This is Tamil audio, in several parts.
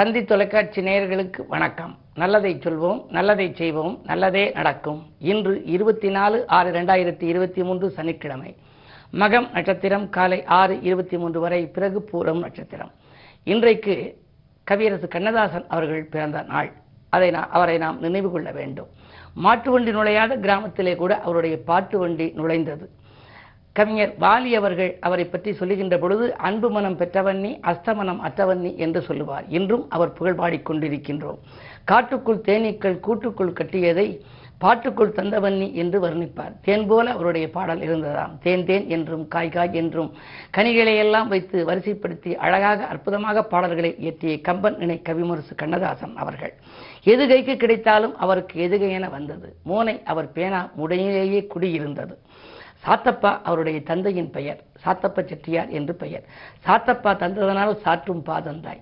தந்தி தொலைக்காட்சி நேயர்களுக்கு வணக்கம். நல்லதை சொல்வோம் நல்லதை செய்வோம் நல்லதே நடக்கும். இன்று இருபத்தி நாலு ஆறு ரெண்டாயிரத்தி இருபத்தி மூன்று சனிக்கிழமை. மகம் நட்சத்திரம் காலை ஆறு இருபத்தி மூன்று வரை பிறகு பூரம் நட்சத்திரம். இன்றைக்கு கவியரசு கண்ணதாசன் அவர்கள் பிறந்த நாள். அதை நான் அவரை நாம் நினைவு கொள்ள வேண்டும். மாட்டு வண்டி நுழையாத கிராமத்திலே கூட அவருடைய பாட்டு வண்டி நுழைந்தது. கவிஞர் வாலி அவர்கள் அவரை பற்றி சொல்லுகின்ற பொழுது அன்பு மனம் பெற்றவன்னி அஸ்தமனம் அற்றவன்னி என்று சொல்லுவார். இன்றும் அவர் புகழ் பாடிக்கொண்டிருக்கின்றோம் காட்டுக்குள் தேனீக்கள் கூட்டுக்குள் கட்டியதை பாட்டுக்குள் தந்தவன்னி என்று வர்ணிப்பார். தேன் போல அவருடைய பாடல் இருந்ததாம். தேன் தேன் என்றும் காய் காய் என்றும் கனிகளை எல்லாம் வைத்து வரிசைப்படுத்தி அழகாக அற்புதமாக பாடல்களை இயற்றிய கம்பன் இணை கவிமுரசு கண்ணதாசன் அவர்கள். எது கைக்கு கிடைத்தாலும் அவருக்கு எதுகை என வந்தது. மோனை அவர் பேனா முடையிலேயே குடியிருந்தது. சாத்தப்பா அவருடைய தந்தையின் பெயர் சாத்தப்ப செட்டியார் என்று பெயர். சாத்தப்பா தந்ததனால் சாற்றும் பாதந்தாய்.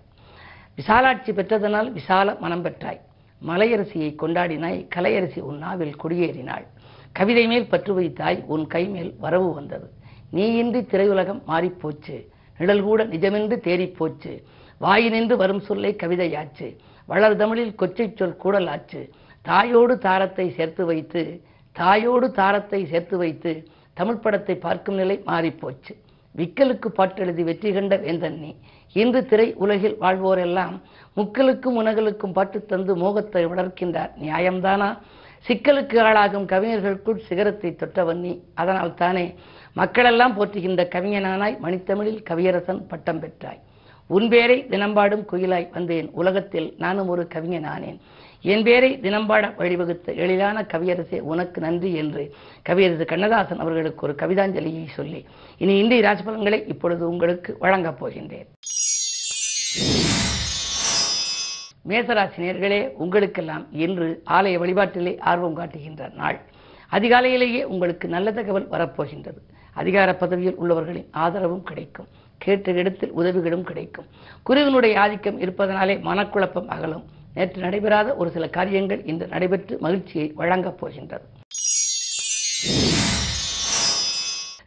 விசாலாட்சி பெற்றதனால் விசால மனம் பெற்றாய். மலையரசியை கொண்டாடினாய் கலையரசி உன் நாவில் குடியேறினாள். கவிதை மேல் பற்று வைத்தாய் உன் கை மேல் வரவு வந்தது. நீயின்றி திரையுலகம் மாறிப்போச்சு. நிழல் கூட நிஜமென்று தேறிப்போச்சு. வாயினின்று வரும் சொல்லை கவிதையாச்சு. வளர் தமிழில் கொச்சைச் சொல் கூடலாச்சு. தாயோடு தாரத்தை சேர்த்து வைத்து தாயோடு தாரத்தை சேர்த்து வைத்து தமிழ் படத்தை பார்க்கும் நிலை மாறிப்போச்சு. விக்கலுக்கு பாட்டெழுதி வெற்றி கண்ட வேந்தன் நீ. இன்று திரை உலகில் வாழ்வோரெல்லாம் முக்களுக்கும் உணகளுக்கும் பாட்டு தந்து மோகத்தை வளர்க்கின்றார். நியாயம்தானா? சிக்கலுக்கு ஆளாகும் கவிஞர்களுக்குள் சிகரத்தை தொட்டவன் நீ. அதனால் தானே மக்களெல்லாம் போற்றுகின்ற கவிஞனானாய் மணித்தமிழில் கவியரசன் பட்டம் பெற்றாய். உன் பேரை தினம்பாடும் குயிலாய் வந்தேன். உலகத்தில் நானும் ஒரு கவிஞனானேன் என் பேரை தினம்பாட வழிவகுத்த எழிலான கவியரசே உனக்கு நன்றி என்று கவியரசு கண்ணதாசன் அவர்களுக்கு ஒரு கவிதாஞ்சலியை சொல்லி இனி இந்திய ராசிபலன்களை இப்பொழுது உங்களுக்கு வழங்கப் போகின்றேன். மேசராசினியர்களே உங்களுக்கெல்லாம் இன்று ஆலய வழிபாட்டிலே ஆர்வம் காட்டுகின்ற நாள். அதிகாலையிலேயே உங்களுக்கு நல்ல தகவல் வரப்போகின்றது. அதிகார பதவியில் உள்ளவர்களின் ஆதரவும் கிடைக்கும். கேட்ட இடத்தில் உதவிகளும் கிடைக்கும். குருவினுடைய ஆதிக்கம் இருப்பதனாலே மனக்குழப்பம் அகலும். நேற்று நடைபெறாத ஒரு சில காரியங்கள் இன்று நடைபெற்று மகிழ்ச்சியை வழங்கப் போகின்றது.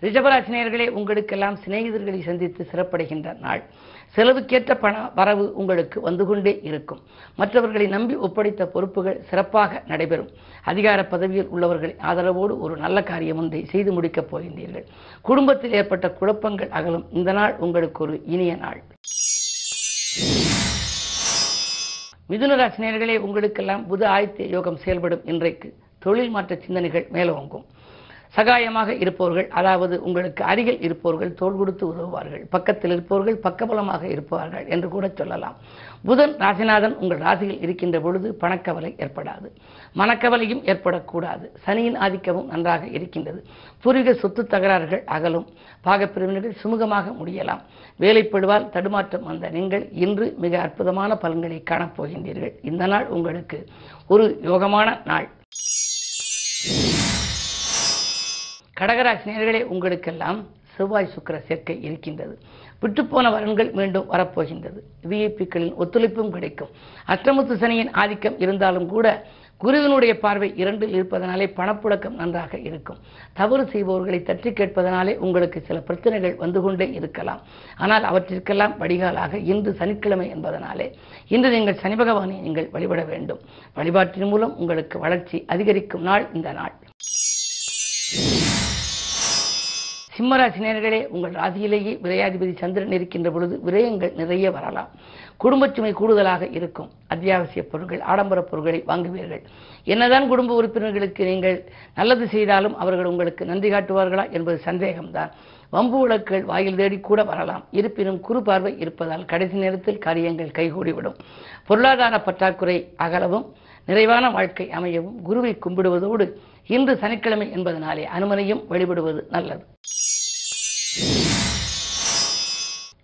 ரிஷபராசினியர்களே உங்களுக்கெல்லாம் சிநேகிதர்களை சந்தித்து சிறப்படைகின்ற நாள். செலவுக்கேற்ற பண வரவு உங்களுக்கு வந்து கொண்டே இருக்கும். மற்றவர்களை நம்பி ஒப்படைத்த பொறுப்புகள் சிறப்பாக நடைபெறும். அதிகார பதவியில் உள்ளவர்களின் ஆதரவோடு ஒரு நல்ல காரியம் ஒன்றை செய்து முடிக்கப் போகின்றீர்கள். குடும்பத்தில் ஏற்பட்ட குழப்பங்கள் அகலும். இந்த நாள் உங்களுக்கு ஒரு இனிய நாள். மிதுன ராசினியர்களே உங்களுக்கெல்லாம் புது ஆயத்திய யோகம் செயல்படும். இன்றைக்கு தொழில் மாற்ற சிந்தனைகள் மேலோங்கும். சகாயமாக இருப்பவர்கள் அதாவது உங்களுக்கு அருகில் இருப்பவர்கள் தோள் கொடுத்து உதவுவார்கள் பக்கத்தில் இருப்பவர்கள் பக்கபலமாக இருப்பார்கள் என்று கூட சொல்லலாம். புதன் ராசிநாதன் உங்கள் ராசியில் இருக்கின்ற பொழுது பணக்கவலை ஏற்படாது. மனக்கவலையும் ஏற்படக்கூடாது. சனியின் ஆதிக்கமும் நன்றாக இருக்கின்றது. பூர்வீக சொத்து தகராறுகள் அகலும். பாகப்பிரிவினர்கள் சுமூகமாக முடியலாம். வேலைப்படுவால் தடுமாற்றம் வந்த நீங்கள் இன்று மிக அற்புதமான பலன்களை காணப்போகின்றீர்கள். இந்த நாள் உங்களுக்கு ஒரு யோகமான நாள். கடகராசினியர்களே உங்களுக்கெல்லாம் செவ்வாய் சுக்கர சேர்க்கை இருக்கின்றது. விட்டுப்போன வரன்கள் மீண்டும் வரப்போகின்றது. விஐபிக்களின் ஒத்துழைப்பும் கிடைக்கும். அஷ்டமுத்து சனியின் ஆதிக்கம் இருந்தாலும் கூட குருவினுடைய பார்வை இரண்டில் இருப்பதனாலே பணப்புழக்கம் நன்றாக இருக்கும். தவறு செய்பவர்களை தட்டி கேட்பதனாலே உங்களுக்கு சில பிரச்சனைகள் வந்து கொண்டே இருக்கலாம். ஆனால் அவற்றிற்கெல்லாம் வடிகாலாக இன்று சனிக்கிழமை என்பதனாலே இன்று நீங்கள் சனி பகவானை நீங்கள் வழிபட வேண்டும். வழிபாட்டின் மூலம் உங்களுக்கு வளர்ச்சி அதிகரிக்கும் நாள் இந்த நாள். சிம்மராசினியர்களே உங்கள் ராசியிலேயே விரையாதிபதி சந்திரன் இருக்கின்ற பொழுது விரயங்கள் நிறைய வரலாம். குடும்பச் சுமை கூடுதலாக இருக்கும். அத்தியாவசிய பொருட்கள் ஆடம்பர பொருட்களை வாங்குவீர்கள். என்னதான் குடும்ப உறுப்பினர்களுக்கு நீங்கள் நல்லது செய்தாலும் அவர்கள் உங்களுக்கு நன்றி காட்டுவார்களா என்பது சந்தேகம்தான். வம்பு விளக்குகள் வாயில் தேடி கூட வரலாம். இருப்பினும் குறு பார்வை இருப்பதால் கடைசி நேரத்தில் காரியங்கள் கைகூடிவிடும். பொருளாதார பற்றாக்குறை அகலவும் நிறைவான வாழ்க்கை அமையவும் குருவை கும்பிடுவதோடு இன்று சனிக்கிழமை என்பதனாலே அனுமனையும் வழிபடுவது நல்லது.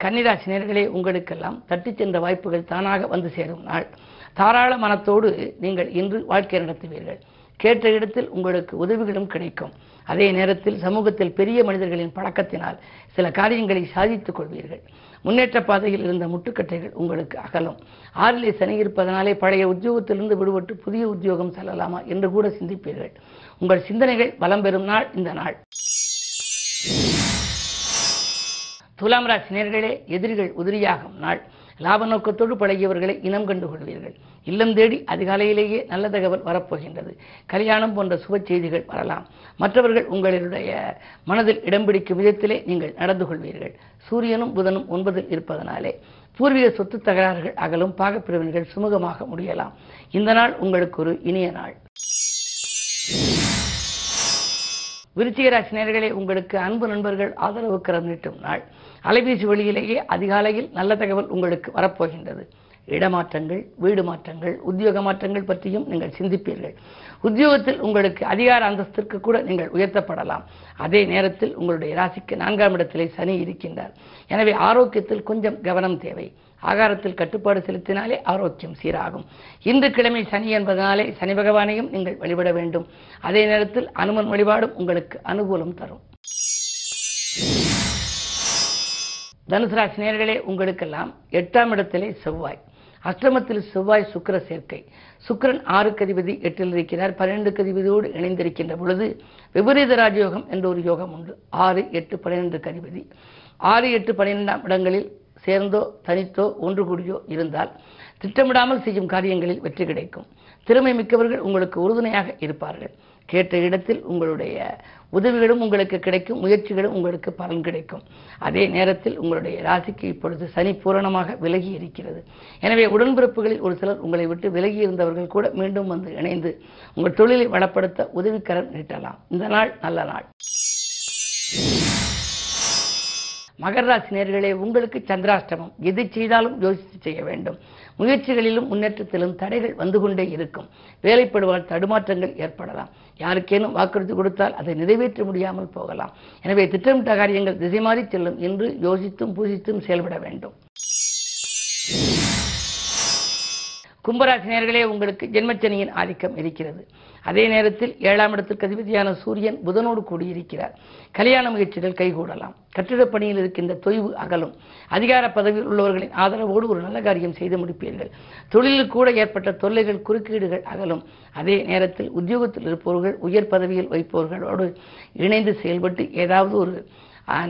கன்னிராசி நேர்களே உங்களுக்கெல்லாம் தட்டிச் சென்ற வாய்ப்புகள் தானாக வந்து சேரும் நாள். தாராள மனத்தோடு நீங்கள் இன்று வாழ்க்கை நடத்துவீர்கள். கேட்ட இடத்தில் உங்களுக்கு உதவிகளும் கிடைக்கும். அதே நேரத்தில் சமூகத்தில் பெரிய மனிதர்களின் பழக்கத்தினால் சில காரியங்களை சாதித்துக் கொள்வீர்கள். முன்னேற்ற பாதையில் இருந்த முட்டுக்கட்டைகள் உங்களுக்கு அகலும். ஆறிலே சனி இருப்பதனாலே பழைய உத்தியோகத்திலிருந்து விடுபட்டு புதிய உத்தியோகம் செல்லலாமா என்று கூட சிந்திப்பீர்கள். உங்கள் சிந்தனைகள் பலம் பெறும் நாள் இந்த நாள். துலாம் ராசி நேர்களே எதிரிகள் உதிரியாகும் நாள். லாப நோக்கத்தோடு பழகியவர்களை இனம் கண்டு கொள்வீர்கள் இல்லம் தேடி அதிகாலையிலேயே நல்ல தகவல் வரப்போகின்றது. கல்யாணம் போன்ற சுப செய்திகள் வரலாம். மற்றவர்கள் உங்களுடைய மனதில் இடம் பிடிக்கும் விதத்திலே நீங்கள் நடந்து கொள்வீர்கள். சூரியனும் புதனும் ஒன்பதில் இருப்பதனாலே பூர்வீக சொத்து தகராறுகள் அகலும் பாகப்பிரிவினைகள் சுமூகமாக முடியலாம். இந்த நாள் உங்களுக்கு ஒரு இனிய நாள். விருச்சிகராசி நேர்களே உங்களுக்கு அன்பு நண்பர்கள் ஆதரவு கரம் நீட்டும் நாள். அலைபேசி வழியிலேயே அதிகாலையில் நல்ல தகவல் உங்களுக்கு வரப்போகின்றது. இடமாற்றங்கள் வீடு மாற்றங்கள் உத்தியோக மாற்றங்கள் பற்றியும் நீங்கள் சிந்திப்பீர்கள். உத்தியோகத்தில் உங்களுக்கு அதிகார அந்தஸ்திற்கு கூட நீங்கள் உயர்த்தப்படலாம். அதே நேரத்தில் உங்களுடைய ராசிக்கு நான்காம் இடத்திலே சனி இருக்கின்றார். எனவே ஆரோக்கியத்தில் கொஞ்சம் கவனம் தேவை. ஆகாரத்தில் கட்டுப்பாடு செலுத்தினாலே ஆரோக்கியம் சீராகும். இன்று கிழமை சனி என்பதனாலே சனி பகவானையும் நீங்கள் வழிபட வேண்டும். அதே நேரத்தில் அனுமன் வழிபாடும் உங்களுக்கு அனுகூலம் தரும். தனுசு ராசி நேர்களே உங்களுக்கெல்லாம் எட்டாம் இடத்திலே செவ்வாய். அஷ்டமத்தில் செவ்வாய் சுக்கிர சேர்க்கை. சுக்கிரன் ஆறு கதிபதி எட்டில் இருக்கிறார். பன்னிரெண்டுக்கு கதிபதியோடு இணைந்திருக்கின்ற பொழுது விபரீத ராஜயோகம் என்ற ஒரு யோகம் உண்டு. ஆறு எட்டு பன்னிரெண்டு கதிபதி ஆறு எட்டு பன்னிரெண்டாம் இடங்களில் சேர்ந்தோ தனித்தோ ஒன்று கூடியோ இருந்தால் திட்டமிடாமல் செய்யும் காரியங்களில் வெற்றி கிடைக்கும். திறமை மிக்கவர்கள் உங்களுக்கு உறுதுணையாக இருப்பார்கள். கேட்ட இடத்தில் உங்களுடைய உதவிகளும் உங்களுக்கு கிடைக்கும் முயற்சிகளும் உங்களுக்கு பலன் கிடைக்கும். அதே நேரத்தில் உங்களுடைய ராசிக்கு இப்பொழுது சனி பூரணமாக விலகி இருக்கிறது. எனவே உடன்பிறப்புகளில் ஒரு சிலர் உங்களை விட்டு விலகி இருந்தவர்கள் கூட மீண்டும் வந்து இணைந்து உங்கள் தொழிலை வளப்படுத்த உதவிக்கரம் நீட்டலாம். இந்த நாள் நல்ல நாள். மகர ராசி நேர்களே உங்களுக்கு சந்திராஷ்டமம். எது செய்தாலும் யோசித்து செய்ய வேண்டும். முயற்சிகளிலும் முன்னேற்றத்திலும் தடைகள் வந்து கொண்டே இருக்கும். வேலைப்படுவால் தடுமாற்றங்கள் ஏற்படலாம். யாருக்கேனும் வாக்குறுதி கொடுத்தால் அதை நிறைவேற்ற முடியாமல் போகலாம். எனவே திட்டமிட்ட காரியங்கள் திசை மாறி செல்லும் என்று யோசித்தும் பூசித்தும் செயல்பட வேண்டும். கும்பராசினியர்களே உங்களுக்கு ஜென்மச்சனியின் ஆதிக்கம் இருக்கிறது. அதே நேரத்தில் ஏழாம் இடத்திற்கு அதிபதியான சூரியன் புதனோடு கூடியிருக்கிறார். கல்யாண முயற்சிகள் கைகூடலாம். கட்டிடப் பணியில் இருக்கின்ற தொய்வு அகலும். அதிகார பதவியில் உள்ளவர்களின் ஆதரவோடு ஒரு நல்ல காரியம் செய்து முடிப்பீர்கள். தொழிலில் கூட ஏற்பட்ட தொல்லைகள் குறுக்கீடுகள் அகலும். அதே நேரத்தில் உத்தியோகத்தில் இருப்பவர்கள் உயர் பதவியில் வைப்பவர்களோடு இணைந்து செயல்பட்டு ஏதாவது ஒரு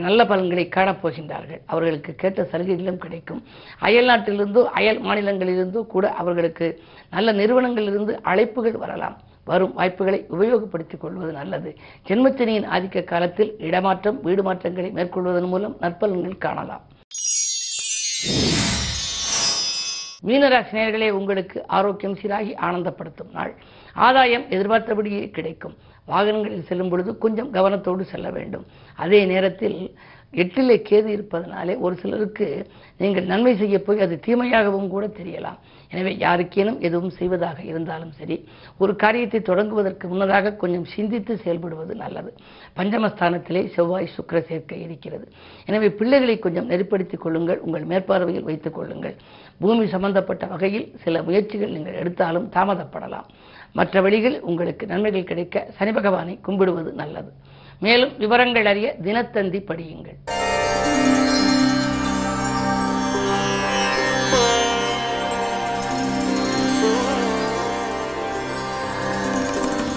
நல்ல பலன்களை காணப்போகின்றார்கள் அவர்களுக்கு கேட்ட சலுகைகளும் கிடைக்கும். அயல் நாட்டிலிருந்தோ அயல் மாநிலங்களிலிருந்தோ கூட அவர்களுக்கு நல்ல நிறுவனங்களிலிருந்து அழைப்புகள் வரலாம். வரும் வாய்ப்புகளை உபயோகப்படுத்திக் கொள்வது நல்லது. ஜென்மச்சனியின் ஆதிக்க காலத்தில் இடமாற்றம் வீடு மாற்றங்களை மேற்கொள்வதன் மூலம் நற்பலன்கள் காணலாம். மீனராசினியர்களே உங்களுக்கு ஆரோக்கியம் சீராகி ஆனந்தப்படுத்தும் நாள். ஆதாயம் எதிர்பார்த்தபடியே கிடைக்கும். வாகனங்களில் செல்லும் பொழுது கொஞ்சம் கவனத்தோடு செல்ல வேண்டும். அதே நேரத்தில் எட்டிலே கேது இருப்பதனாலே ஒரு சிலருக்கு நீங்கள் நன்மை செய்ய போய் அது தீமையாகவும் கூட தெரியலாம். எனவே யாருக்கேனும் எதுவும் செய்வதாக இருந்தாலும் சரி ஒரு காரியத்தை தொடங்குவதற்கு முன்னதாக கொஞ்சம் சிந்தித்து செயல்படுவது நல்லது. பஞ்சமஸ்தானத்திலே செவ்வாய் சுக்கிர சேர்க்கை இருக்கிறது. எனவே பிள்ளைகளை கொஞ்சம் நெருப்படுத்திக் கொள்ளுங்கள் உங்கள் மேற்பார்வையில் வைத்துக் கொள்ளுங்கள். பூமி சம்பந்தப்பட்ட வகையில் சில முயற்சிகள் நீங்கள் எடுத்தாலும் தாமதப்படலாம். மற்ற வழிகளில் உங்களுக்கு நன்மைகள் கிடைக்க சனி பகவானை கும்பிடுவது நல்லது. மேலும் விவரங்கள் அறிய தினத்தந்தி படியுங்கள்.